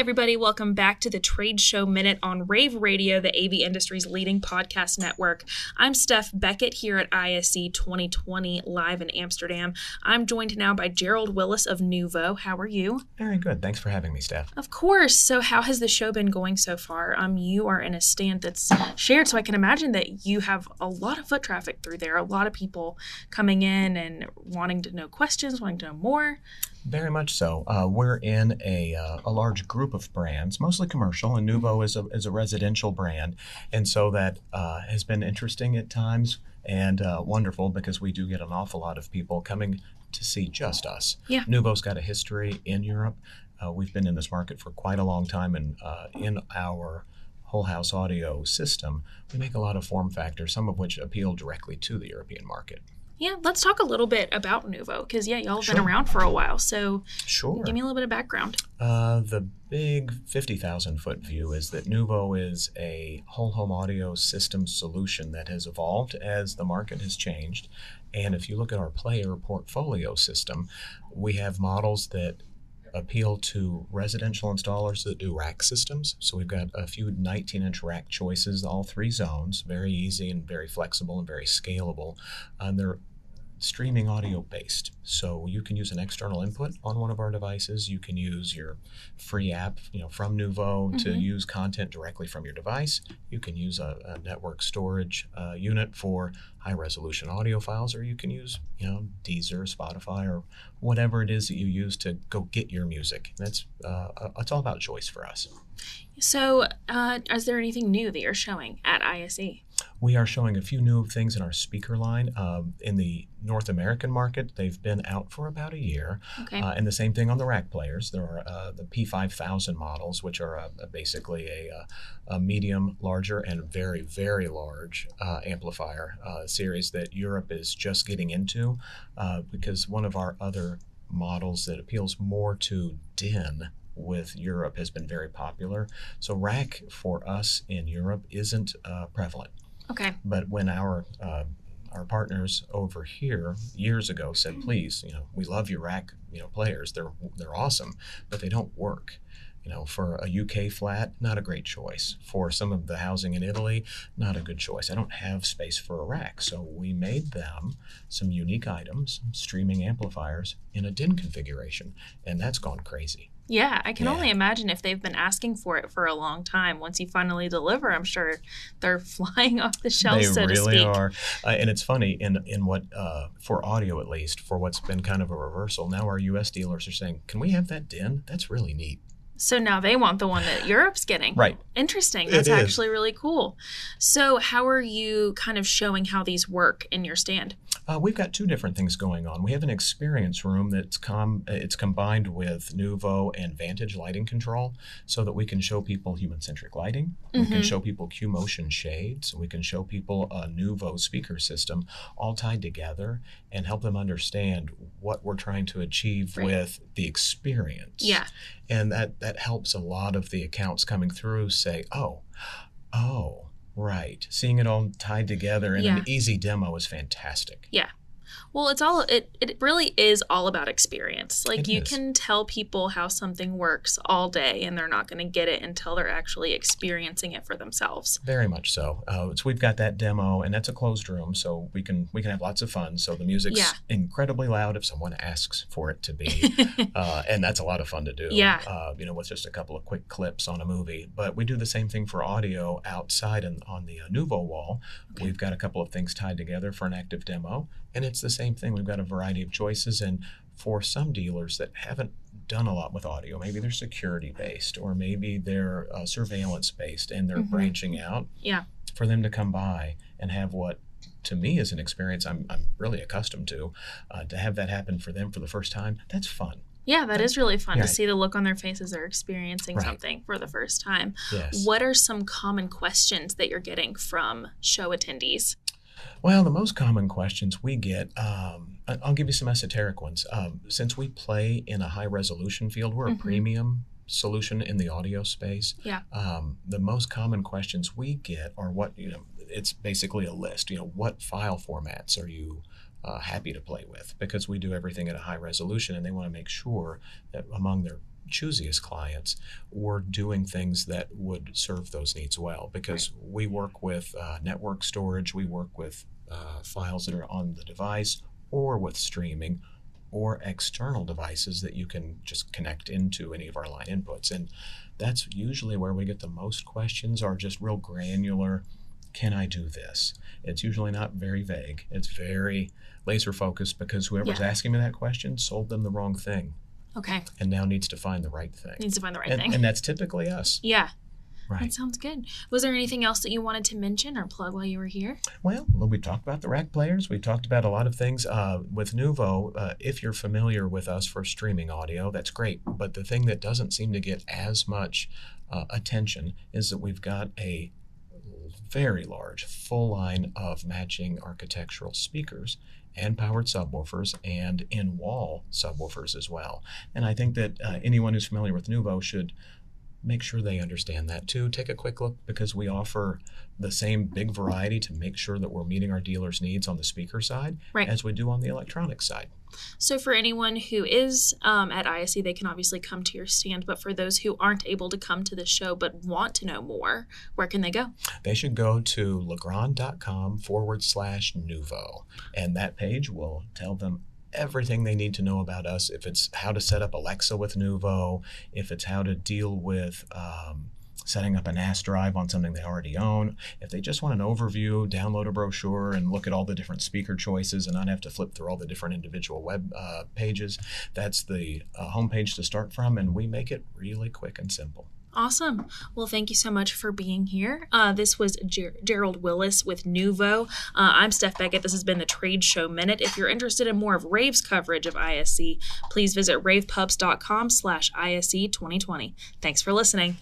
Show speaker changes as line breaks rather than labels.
everybody. Welcome back to the Trade Show Minute on Rave Radio, the AV industry's leading podcast network. I'm Steph Beckett here at ISE 2020 live in Amsterdam. I'm joined now by Gerald Willis of Nuvo. How are you?
Very good. Thanks for having me, Steph.
Of course. So, how has the show been going so far? Um, you are in a stand that's shared, so I can imagine that you have a lot of foot traffic through there, a lot of people coming in and wanting to know questions, wanting to know more.
Very much so. Uh, we're in a, uh, a large group of brands, mostly commercial, and Nuvo is a, is a residential brand. And so that uh, has been interesting at times and uh, wonderful because we do get an awful lot of people coming to see just us.
Yeah.
Nuvo's got a history in Europe. Uh, we've been in this market for quite a long time, and uh, in our whole house audio system, we make a lot of form factors, some of which appeal directly to the European market.
Yeah, let's talk a little bit about Nuvo because yeah, y'all have
Sure.
been around for a while. So
Sure.
give me a little bit of background.
Uh, the big 50,000 foot view is that Nuvo is a whole home audio system solution that has evolved as the market has changed. And if you look at our player portfolio system, we have models that appeal to residential installers that do rack systems. So we've got a few 19 inch rack choices, all three zones, very easy and very flexible and very scalable. And they're streaming audio based. So you can use an external input on one of our devices. You can use your free app, you know, from Nuvo to
Mhm.
use content directly from your device. You can use a, a network storage uh, unit for high resolution audio files, or you can use, you know, Deezer, Spotify, or whatever it is that you use to go get your music. That's uh, uh, it's all about choice for us.
So, uh, is there anything new that you're showing at? ISE?
We are showing a few new things in our speaker line. Um, in the North American market, they've been out for about a year.
Okay.
Uh, and the same thing on the rack players. There are uh, the P5000 models, which are uh, basically a, uh, a medium, larger, and very, very large uh, amplifier uh, series that Europe is just getting into uh, because one of our other models that appeals more to DIN with Europe has been very popular. So rack for us in Europe isn't uh, prevalent.
okay.
But when our uh, our partners over here years ago
Mm-hmm.
said, "Please, you know, we love your rack, you know, players. They're they're awesome, but they don't work." You know, for a UK flat, not a great choice. For some of the housing in Italy, not a good choice. I don't have space for a rack, so we made them some unique items, streaming amplifiers in a DIN configuration, and that's gone crazy.
Yeah, I can
Yeah.
only imagine if they've been asking for it for a long time. Once you finally deliver, I'm sure they're flying off the shelves,
they
so
really
to speak.
are uh, and it's funny in in what uh, for audio at least for what's been kind of a reversal now our us dealers are saying can we have that din that's really neat
So now they want the one that Europe's getting.
right
Interesting. That's actually really cool. So, how are you kind of showing how these work in your stand?
Uh, we've got two different things going on we have an experience room that's com- it's combined with nuvo and vantage lighting control so that we can show people human centric lighting we can
Mhm.
show people QMotion shades we can show people a nuvo speaker system all tied together and help them understand what we're trying to achieve
Right.
with the experience
Yeah.
and that that helps a lot of the accounts coming through say oh oh right. Seeing it all tied together in
Yeah.
an easy demo is fantastic
Well, it's all it it really is all about experience. Like
It
you
is.
can tell people how something works all day and they're not going to get it until they're actually experiencing it for themselves.
very much so uh, so we've got that demo and that's a closed room so we can we can have lots of fun so the music's
Yeah.
incredibly loud if someone asks for it to be uh, and that's a lot of fun to do.
Yeah.
Uh, you know, with just a couple of quick clips on a movie. But we do the same thing for audio outside and on the uh, Nuvo wall.
Okay.
We've got a couple of things tied together for an active demo, and it's the same thing. We've got a variety of choices, and for some dealers that haven't done a lot with audio, maybe they're security based, or maybe they're uh, surveillance based, and they're
Mhm.
branching out.
Yeah.
For them to come by and have what to me is an experience I'm, I'm really accustomed to. Uh, to have that happen for them for the first time, that's fun.
Yeah, that is really fun
Right.
to see the look on their faces they're experiencing
Right.
something for the first time.
Yes.
What are some common questions that you're getting from show attendees?
Well, the most common questions we get, um, I- I'll give you some esoteric ones. Um, since we play in a high resolution field, we're
Mhm.
a premium solution in the audio space.
Yeah.
Um, the most common questions we get are what, you know, it's basically a list. You know, what file formats are you uh, happy to play with? Because we do everything at a high resolution and they want to make sure that among their choosiest clients were doing things that would serve those needs well because right. we work with uh, network storage, we work with uh, files that are on the device or with streaming or external devices that you can just connect into any of our line inputs. And that's usually where we get the most questions are just real granular can I do this? It's usually not very vague. It's very laser focused because whoever's yeah. asking me that question sold them the wrong thing.
Okay.
And now needs to find the right thing.
Needs to find the right
and,
thing.
And that's typically us.
Yeah.
Right.
That sounds good. Was there anything else that you wanted to mention or plug while you were here?
Well, we talked about the rack players. We talked about a lot of things. Uh, with Nuvo, uh, if you're familiar with us for streaming audio, that's great. But the thing that doesn't seem to get as much uh, attention is that we've got a very large full line of matching architectural speakers and powered subwoofers and in wall subwoofers as well. And I think that uh, anyone who's familiar with Nuvo should make sure they understand that too. Take a quick look because we offer the same big variety to make sure that we're meeting our dealers' needs on the speaker side
right.
as we do on the electronic side.
So, for anyone who is um, at ISE, they can obviously come to your stand. But for those who aren't able to come to the show but want to know more, where can they go?
They should go to legrand.com forward slash Nuvo. And that page will tell them everything they need to know about us. If it's how to set up Alexa with Nuvo, if it's how to deal with um, setting up a NAS drive on something they already own, if they just want an overview, download a brochure and look at all the different speaker choices and not have to flip through all the different individual web uh, pages, that's the uh, homepage to start from. And we make it really quick and simple.
Awesome. Well, thank you so much for being here. Uh, this was Ger- Gerald Willis with Nuvo. Uh, I'm Steph Beckett. This has been the Trade Show Minute. If you're interested in more of Rave's coverage of ISE, please visit ravepubs.com slash ISE 2020. Thanks for listening.